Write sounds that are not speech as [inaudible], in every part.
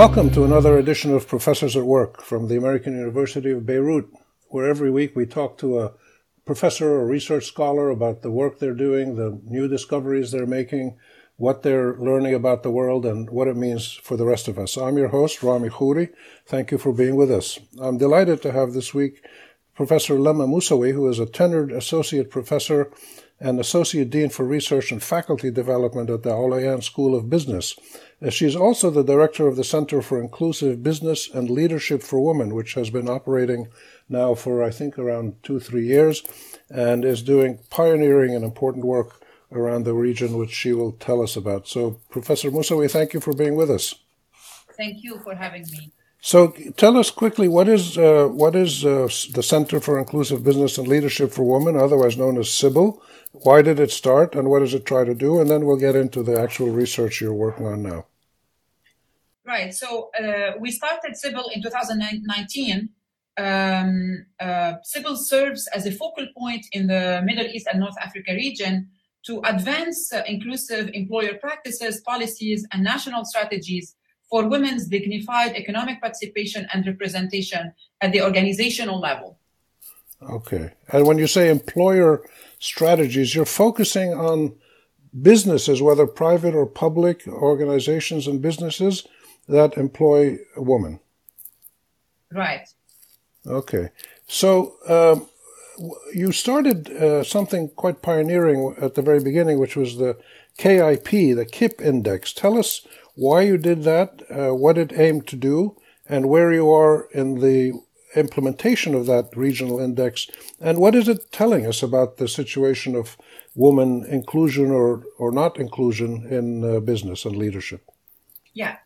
Welcome to another edition of Professors at Work from the American University of Beirut, where every week we talk to a professor or research scholar about the work they're doing, the new discoveries they're making, what they're learning about the world, and what it means for the rest of us. I'm your host, Rami Khouri. Thank you for being with us. I'm delighted to have this week Professor Lama Moussawi, who is a tenured associate professor and Associate Dean for Research and Faculty Development at the Al School of Business. Uh, she is also the director of the Center for Inclusive Business and Leadership for Women, which has been operating now for, I think, around two, three years, and is doing pioneering and important work around the region, which she will tell us about. So, Professor Moussawi, thank you for being with us. Thank you for having me. So, tell us quickly what is uh, what is uh, the Center for Inclusive Business and Leadership for Women, otherwise known as CIBL? Why did it start, and what does it try to do? And then we'll get into the actual research you're working on now. Right. So uh, we started CIBL in 2019. Um, uh, serves as a focal point in the Middle East and North Africa region to advance uh, inclusive employer practices, policies, and national strategies for women's dignified economic participation and representation at the organizational level. Okay. And when you say employer strategies, you're focusing on businesses, whether private or public organizations and businesses that employ a woman. Right. Okay. So um, you started uh, something quite pioneering at the very beginning, which was the KIP, the KIP index. Tell us why you did that, uh, what it aimed to do, and where you are in the implementation of that regional index, and what is it telling us about the situation of woman inclusion or, or not inclusion in uh, business and leadership? Yeah.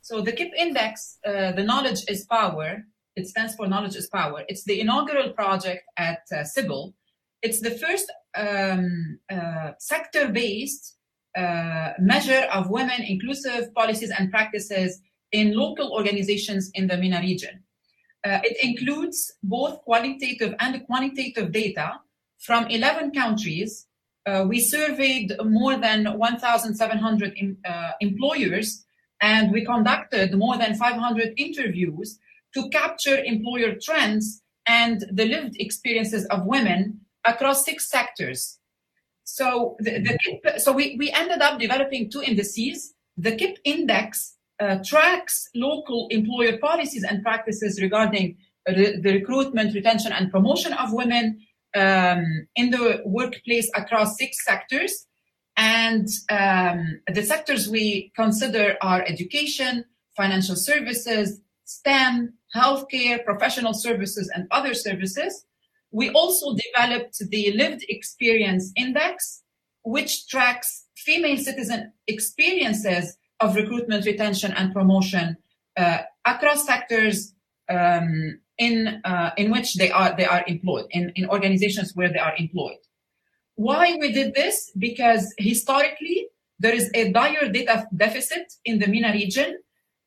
So the KIP index, uh, the knowledge is power. It stands for knowledge is power. It's the inaugural project at uh, CIBL. It's the first um, uh, sector-based measure of women inclusive policies and practices in local organizations in the MENA region. Uh, it includes both qualitative and quantitative data from 11 countries. Uh, we surveyed more than 1,700 em- uh, employers and we conducted more than 500 interviews to capture employer trends and the lived experiences of women across six sectors. So, the, the so we, we ended up developing two indices. The KIP index uh, tracks local employer policies and practices regarding re- the recruitment, retention, and promotion of women um, in the workplace across six sectors. And um, the sectors we consider are education, financial services, STEM, healthcare, professional services, and other services. We also developed the Lived Experience Index, which tracks female citizen experiences of recruitment, retention, and promotion uh, across sectors um, in uh, in which they are they are employed in, in organizations where they are employed. Why we did this? Because historically, there is a dire data deficit in the MENA region.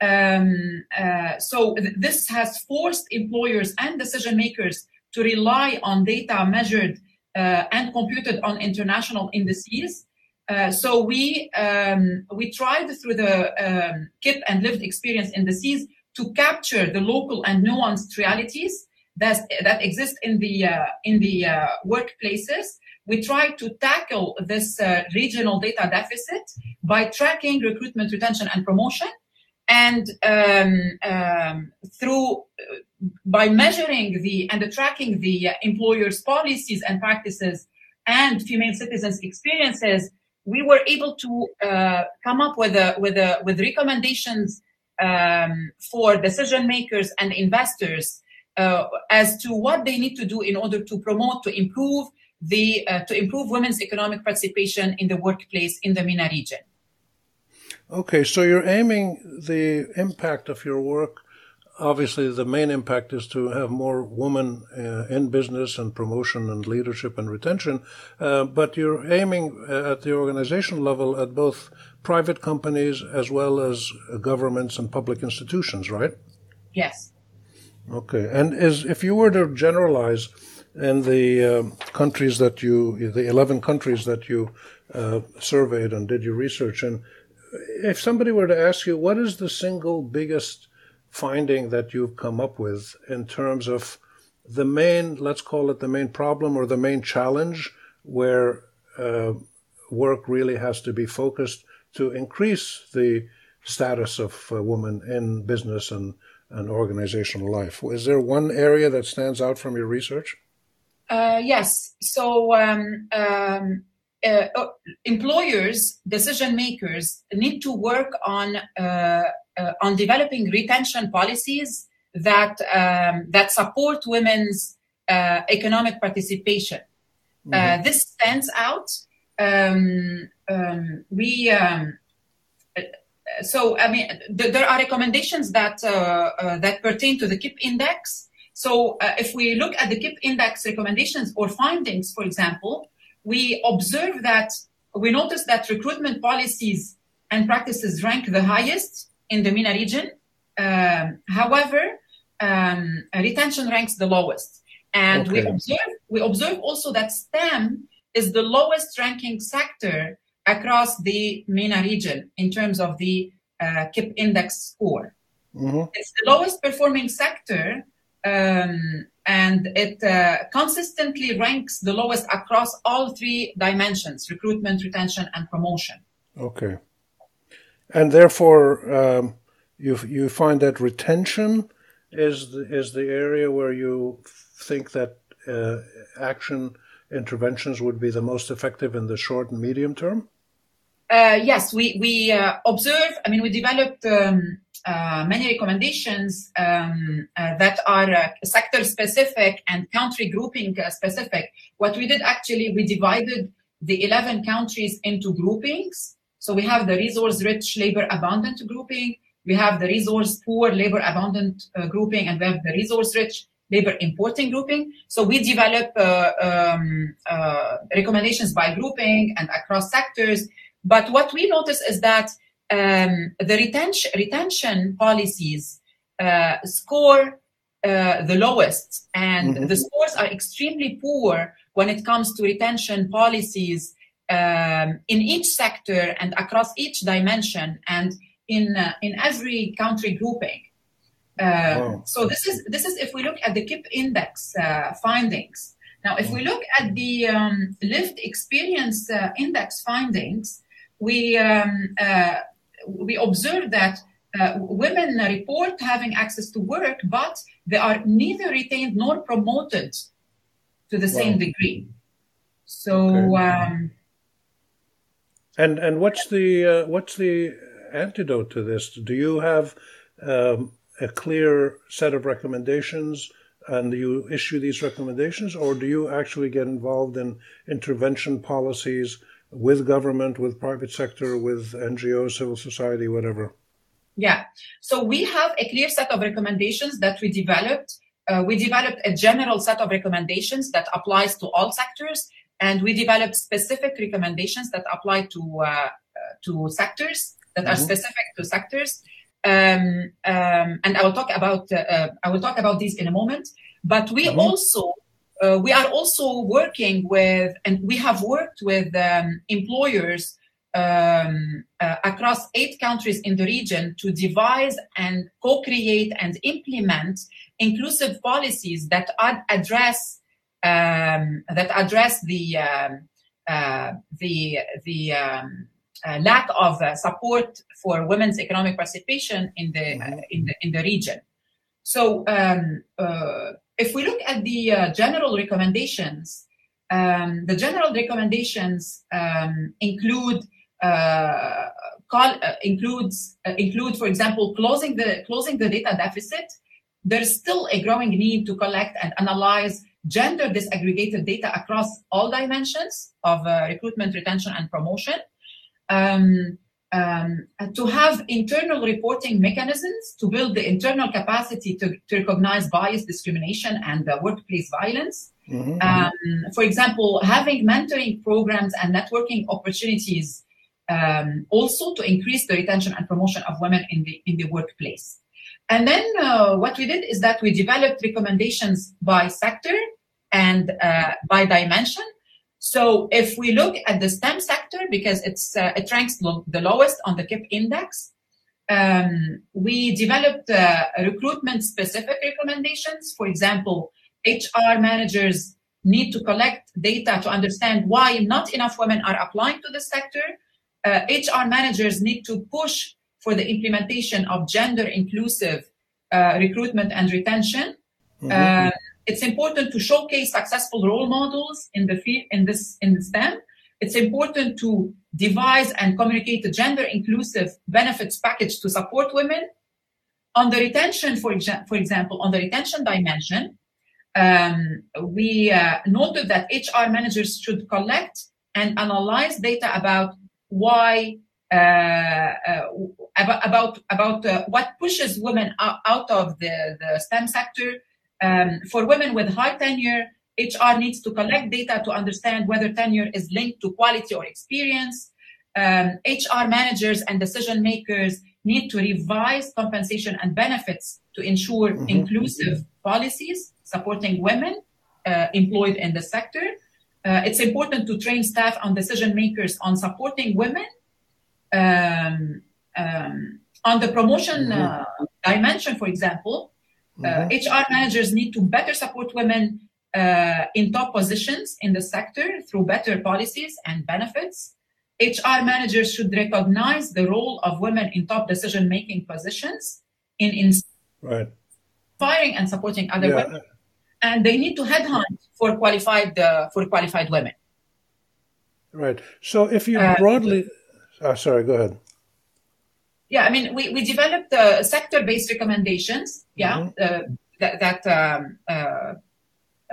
Um, uh, so th- this has forced employers and decision makers to rely on data measured uh, and computed on international indices. Uh, so we um, we tried through the um, KIP and lived experience indices to capture the local and nuanced realities that that exist in the uh, in the workplaces we try to tackle this uh, regional data deficit by tracking recruitment, retention, and promotion, and um, um, through uh, by measuring the and tracking the employers' policies and practices and female citizens' experiences, we were able to uh, come up with a, with a, with recommendations um, for decision makers and investors uh, as to what they need to do in order to promote, to improve the uh, to improve women's economic participation in the workplace in the MENA region. Okay, so you're aiming the impact of your work. Obviously, the main impact is to have more women uh, in business and promotion and leadership and retention. Uh, but you're aiming at the organization level at both private companies as well as governments and public institutions, right? Yes. Okay, and is if you were to generalize in the uh, countries that you, the 11 countries that you uh, surveyed and did your research in, if somebody were to ask you, what is the single biggest finding that you've come up with in terms of the main, let's call it the main problem or the main challenge where uh, work really has to be focused to increase the status of a woman in business and, and organizational life. Is there one area that stands out from your research? Uh, yes. So um, um, uh, uh employers, decision makers need to work on uh, uh on developing retention policies that um, that support women's uh, economic participation. Mm-hmm. this stands out. Um, um, we um, so I mean th- there are recommendations that that pertain to the KIP index so uh, if we look at the KIP index recommendations or findings, for example, we observe that we notice that recruitment policies and practices rank the highest in the MENA region. Um, however, um, retention ranks the lowest. And okay. we observe we observe also that STEM is the lowest ranking sector across the MENA region in terms of the uh, KIP index score. Mm-hmm. It's the lowest performing sector um, and it uh, consistently ranks the lowest across all three dimensions recruitment, retention, and promotion. Okay. And therefore, um, you, you find that retention is the, is the area where you think that uh, action interventions would be the most effective in the short and medium term? Uh, yes, we we uh, observe. I mean, we developed um, uh, many recommendations um, uh, that are uh, sector specific and country grouping uh, specific. What we did actually, we divided the 11 countries into groupings. So we have the resource rich, labor abundant grouping. We have the resource poor, labor abundant grouping, and we have the resource rich, labor importing grouping. So we develop um, recommendations by grouping and across sectors but what we notice is that um, the retention, retention policies uh, score uh, the lowest, and mm-hmm. the scores are extremely poor when it comes to retention policies um, in each sector and across each dimension and in uh, in every country grouping. Uh, wow. So this is this is if we look at the KIP index uh, findings. Now, if we look at the um, lived experience uh, index findings, we um, uh, we observe that uh, women report having access to work, but they are neither retained nor promoted to the wow. same degree. So, okay. um, and and what's the uh, what's the antidote to this? Do you have um, a clear set of recommendations? and do you issue these recommendations, or do you actually get involved in intervention policies with government, with private sector, with NGOs, civil society, whatever? Yeah. So we have a clear set of recommendations that we developed. Uh, we developed a general set of recommendations that applies to all sectors, and we developed specific recommendations that apply to uh, uh, to sectors that mm-hmm. are specific to sectors. Um, um, and I will talk about uh, uh, I will talk about these in a moment. But we mm-hmm. also uh, we are also working with, and we have worked with um, employers um, uh, across eight countries in the region to devise and co-create and implement inclusive policies that ad- address um, that address the um, uh, the the um, uh, lack of uh, support for women's economic participation in the mm-hmm. in the in the region. So um, uh, if we look at the uh, general recommendations, um, the general recommendations um, include uh, call, uh, includes uh, include, for example, closing the closing the data deficit. There's still a growing need to collect and analyze gender disaggregated data across all dimensions of uh, recruitment, retention, and promotion. Um, um, to have internal reporting mechanisms to build the internal capacity to, to recognize bias, discrimination, and uh, workplace violence. Mm-hmm. Um, for example, having mentoring programs and networking opportunities um, also to increase the retention and promotion of women in the in the workplace. And then uh, what we did is that we developed recommendations by sector and uh, by dimension So if we look at the STEM sector, because it's uh, it ranks lo- the lowest on the KIP index, um, we developed uh, recruitment specific recommendations. For example, HR managers need to collect data to understand why not enough women are applying to the sector. Uh, HR managers need to push for the implementation of gender inclusive uh, recruitment and retention. Mm-hmm. It's important to showcase successful role models in the field in this in STEM. It's important to devise and communicate a gender inclusive benefits package to support women. On the retention, for, exa- for example, on the retention dimension, um, we uh, noted that HR managers should collect and analyze data about why uh, uh, about about, about uh, what pushes women out, out of the, the STEM sector. Um, for women with high tenure, HR needs to collect data to understand whether tenure is linked to quality or experience. Um, HR managers and decision makers need to revise compensation and benefits to ensure mm-hmm. inclusive policies supporting women uh, employed in the sector. Uh, it's important to train staff and decision makers on supporting women. Um, um, on the promotion mm-hmm. uh, dimension, for example, mm-hmm. HR managers need to better support women uh, in top positions in the sector through better policies and benefits. HR managers should recognize the role of women in top decision making positions in inspiring right. and supporting other yeah. women. And they need to headhunt for qualified uh, for qualified women. Right. So if you uh, broadly, oh, sorry, go ahead. Yeah, I mean, we, we developed uh, sector based recommendations. Yeah, mm-hmm. Uh, that, that um, uh,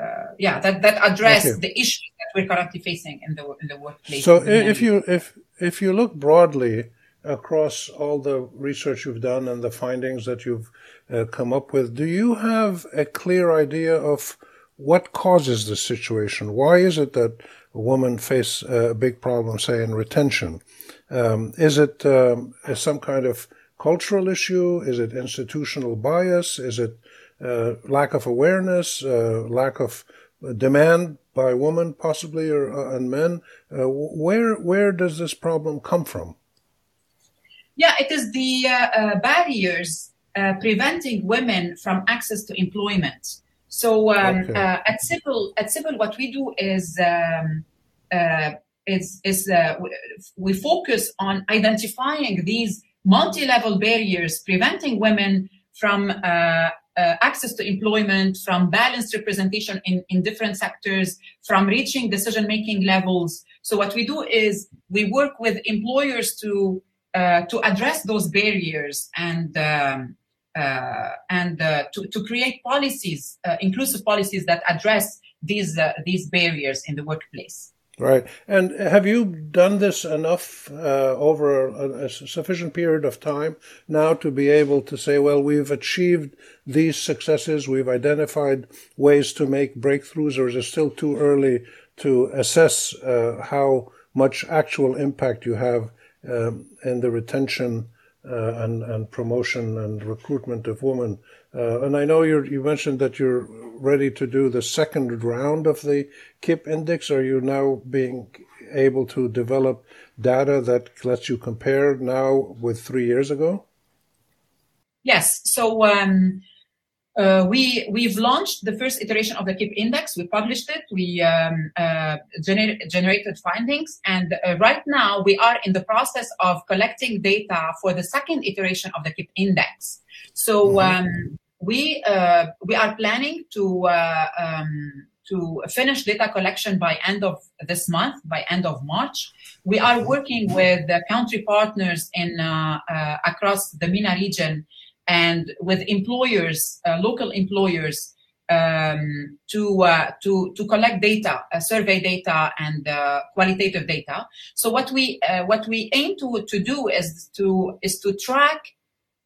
uh, yeah that that address the issues that we're currently facing in the in the workplace. So if you if if you look broadly across all the research you've done and the findings that you've uh, come up with, do you have a clear idea of what causes this situation? Why is it that women face a big problem, say, in retention? Um, is it um, some kind of cultural issue? Is it institutional bias? Is it uh, lack of awareness, uh, lack of demand by women possibly or uh, and men. Uh, where where does this problem come from? Yeah, it is the uh, barriers preventing women from access to employment. So um, okay. at CIBL, at CIBL, what we do is um, is is we focus on identifying these multi-level barriers preventing women from uh, uh, access to employment, from balanced representation in, in different sectors, from reaching decision making levels. So what we do is we work with employers to uh, to address those barriers and um, uh, and uh, to, to create policies, uh, inclusive policies that address these uh, these barriers in the workplace. Right. And have you done this enough uh, over a, a, sufficient period of time now to be able to say, well, we've achieved these successes, we've identified ways to make breakthroughs, or is it still too early to assess uh, how much actual impact you have um, in the retention uh, and, and promotion and recruitment of women uh, and I know you mentioned that you're ready to do the second round of the KIP index. Are you now being able to develop data that lets you compare now with three years ago? Yes. So um, uh, we we've launched the first iteration of the KIP index. We published it. We um, uh, gener- generated findings, and uh, right now we are in the process of collecting data for the second iteration of the KIP index. So mm-hmm. um, we uh, we are planning to uh, um, to finish data collection by end of this month, by end of March. We are working with the country partners in uh, uh across the MENA region and with employers, uh, local employers, um, to uh, to to collect data, survey data, and qualitative data. So what we what we aim to to do is to is to track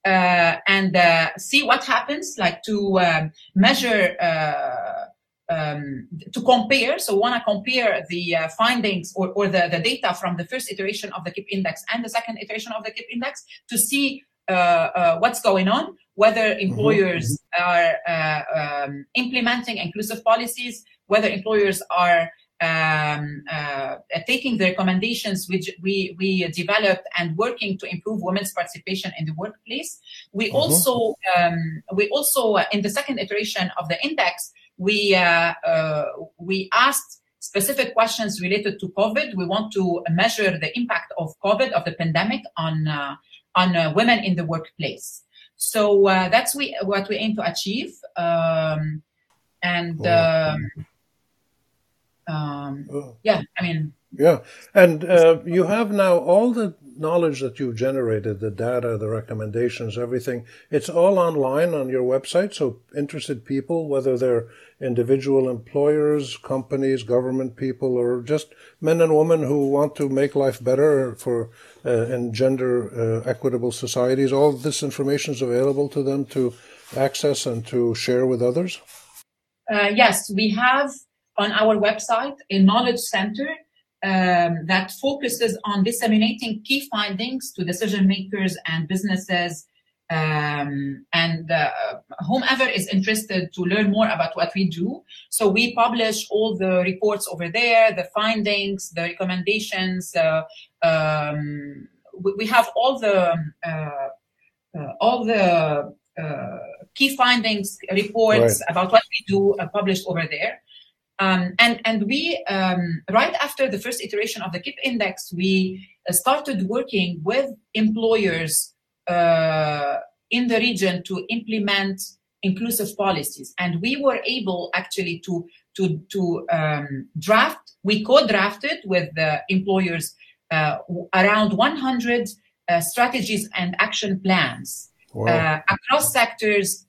uh, and uh, see what happens, like to um, measure, uh, um, to compare. So, want to compare the uh, findings or, or the, the data from the first iteration of the KIP index and the second iteration of the KIP index to see uh, uh, what's going on, whether mm-hmm. employers mm-hmm. are um, implementing inclusive policies, whether employers are um, uh, taking the recommendations which we, we developed and working to improve women's participation in the workplace. We mm-hmm. also, um, we also uh, in the second iteration of the index, we, uh, uh, we asked specific questions related to COVID. We want to measure the impact of COVID, of the pandemic on, uh, on uh, women in the workplace. So that's we, what we aim to achieve. Um, and, um, um, oh. yeah, I mean. Yeah, and uh, you have now all the knowledge that you've generated, the data, the recommendations, everything. It's all online on your website. So interested people, whether they're individual employers, companies, government people, or just men and women who want to make life better for uh, in gender uh, equitable societies, all this information is available to them to access and to share with others. Uh, yes, we have on our website a knowledge center um, that focuses on disseminating key findings to decision makers and businesses um, and uh, whomever is interested to learn more about what we do. So we publish all the reports over there, the findings, the recommendations. Uh, um, we have all the uh, uh all the uh, key findings reports right. about what we do uh, published over there. Um, and and we um, right after the first iteration of the KIP index, we started working with employers in the region to implement inclusive policies, and we were able actually to to to um, draft. We co-drafted with the employers uh, around 100 uh, strategies and action plans wow. Uh, across sectors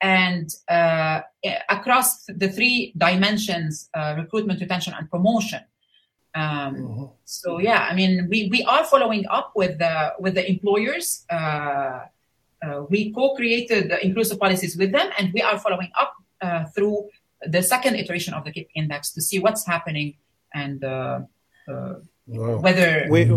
and uh, across the three dimensions uh, recruitment retention and promotion um, mm-hmm. so yeah i mean we, we are following up with the with the employers uh, uh we co-created the inclusive policies with them and we are following up uh, through the second iteration of the KIP index to see what's happening and uh, wow. whether we,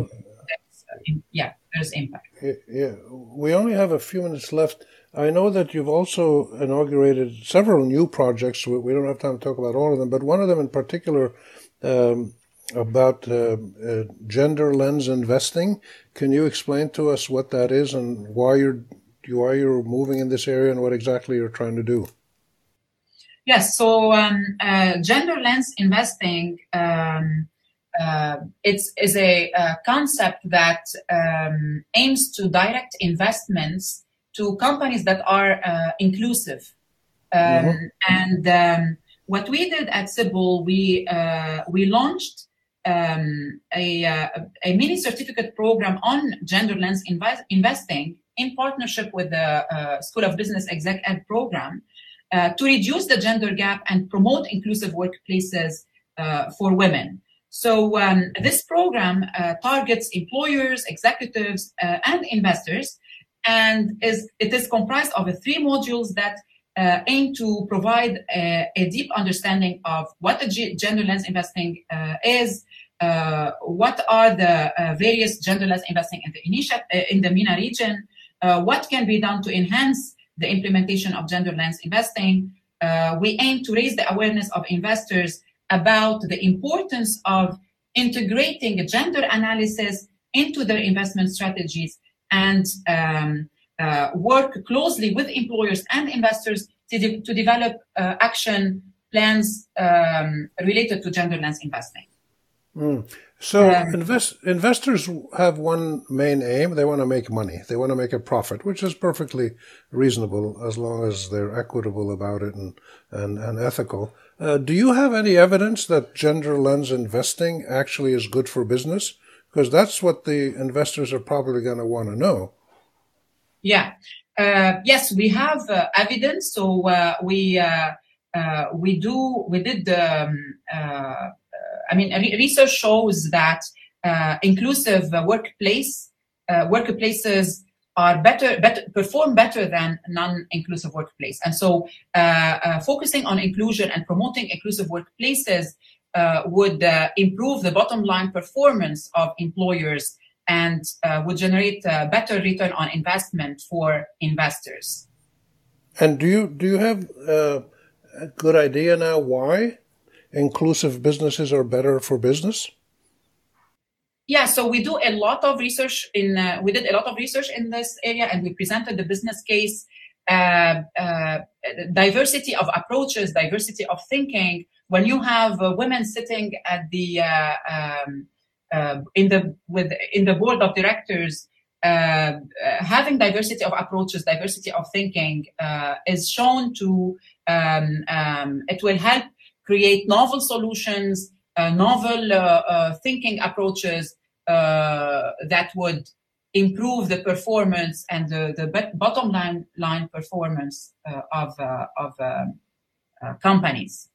yeah there's impact yeah we only have a few minutes left I know that you've also inaugurated several new projects. We don't have time to talk about all of them, but one of them in particular um, about uh, uh, gender lens investing. Can you explain to us what that is and why you're why you're moving in this area and what exactly you're trying to do? Yes, so um, uh, gender lens investing. Um, uh, it's is a, a, concept that um, aims to direct investments to companies that are uh, inclusive. Um, mm-hmm. And um, what we did at CIBL, we uh, we launched um, a, uh, a mini certificate program on gender lens invest- investing in partnership with the uh, School of Business Exec Ed program uh, to reduce the gender gap and promote inclusive workplaces uh, for women. So um, this program targets employers, executives, and investors and is, it is comprised of three modules that uh, aim to provide a, a, deep understanding of what the gender lens investing uh, is, uh, what are the uh, various gender lens investing in the uh, in the MENA region, uh, what can be done to enhance the implementation of gender lens investing. we aim to raise the awareness of investors about the importance of integrating gender analysis into their investment strategies and um, uh, work closely with employers and investors to, de- to develop uh, action plans um, related to gender lens investing. Mm. So um, invest, investors have one main aim. They want to make money. They want to make a profit, which is perfectly reasonable as long as they're equitable about it and, and, and ethical. Uh, do you have any evidence that gender lens investing actually is good for business? because that's what the investors are probably going to want to know. Yeah. Uh, yes, we have uh, evidence. So uh, we uh, uh, we do we did. Um, uh, I mean, research shows that inclusive workplace workplaces are better, better perform better than non-inclusive workplace. And so, focusing on inclusion and promoting inclusive workplaces would improve the bottom line performance of employers and uh, would generate a better return on investment for investors. And do you do you have uh, a good idea now why inclusive businesses are better for business? Yeah, so we do a lot of research in. Uh, we did a lot of research in this area, and we presented the business case. Uh, uh, diversity of approaches, diversity of thinking. When you have uh, women sitting at the uh, um, uh, in the with in the board of directors, having diversity of approaches, diversity of thinking is shown to um, um, it will help create novel solutions, novel thinking approaches that would improve the performance and the, the bottom line, line performance uh, of, uh, of uh, uh, companies.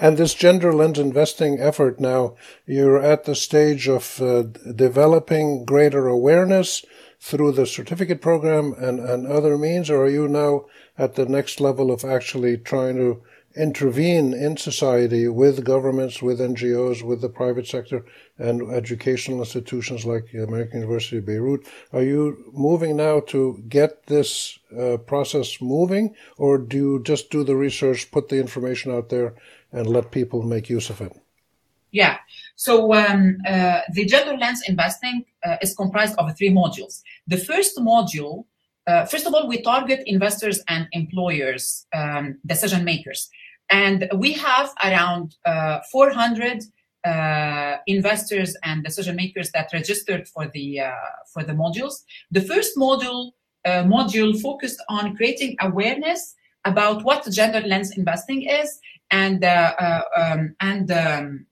And this gender lens investing effort now, you're at the stage of uh, developing greater awareness through the certificate program and, and other means, or are you now at the next level of actually trying to intervene in society with governments, with NGOs, with the private sector, and educational institutions like the American University of Beirut. Are you moving now to get this uh, process moving, or do you just do the research, put the information out there, and let people make use of it? Yeah. So um, uh, the gender lens investing uh, is comprised of three modules. The first module uh, first of all, we target investors and employers, um, decision makers. And we have around uh, 400 uh, investors and decision makers that registered for the uh, for the modules. The first module module focused on creating awareness about what gender lens investing is and uh, um, and um,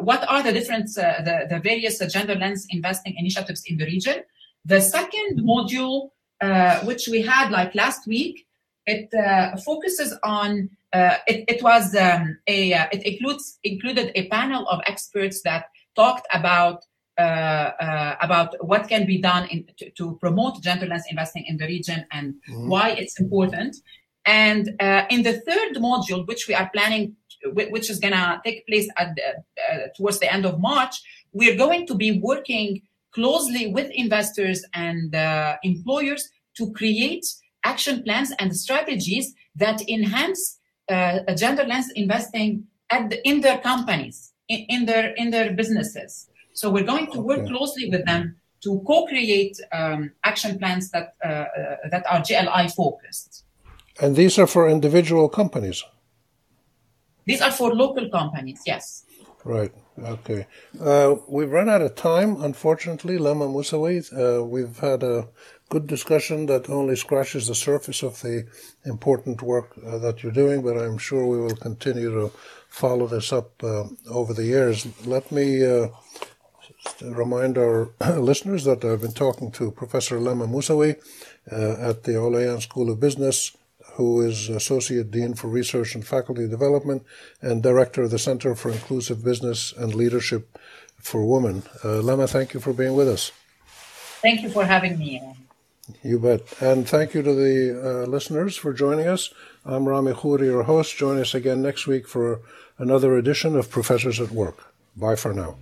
what are the different the, the various gender lens investing initiatives in the region. The second module uh, which we had like last week, it uh, focuses on. Uh, it, it, was um, a. it includes included a panel of experts that talked about about what can be done in, to, to, promote gender lens investing in the region and mm-hmm. why it's important. And in the third module, which we are planning which is going to take place at the, uh, towards the end of March, we're going to be working closely with investors and uh, employers to create action plans and strategies that enhance uh, gender lens investing the, in their companies, in, in, their in their businesses. So we're going to work closely with them to co-create um, action plans that uh, uh, that are GLI focused. And these are for individual companies. These are for local companies. Yes. Right. Okay. Uh, we've run out of time, unfortunately, Lama Moussawi. Uh, we've had a good discussion that only scratches the surface of the important work uh, that you're doing, but I'm sure we will continue to follow this up uh, over the years. Let me uh, remind our [clears throat] listeners that I've been talking to Professor Lama Moussawi uh, at the Olayan School of Business who is Associate Dean for Research and Faculty Development and Director of the Center for Inclusive Business and Leadership for Women. Uh, Lama, thank you for being with us. Thank you for having me. You bet. And thank you to the uh, listeners for joining us. I'm Rami Khouri, your host. Join us again next week for another edition of Professors at Work. Bye for now.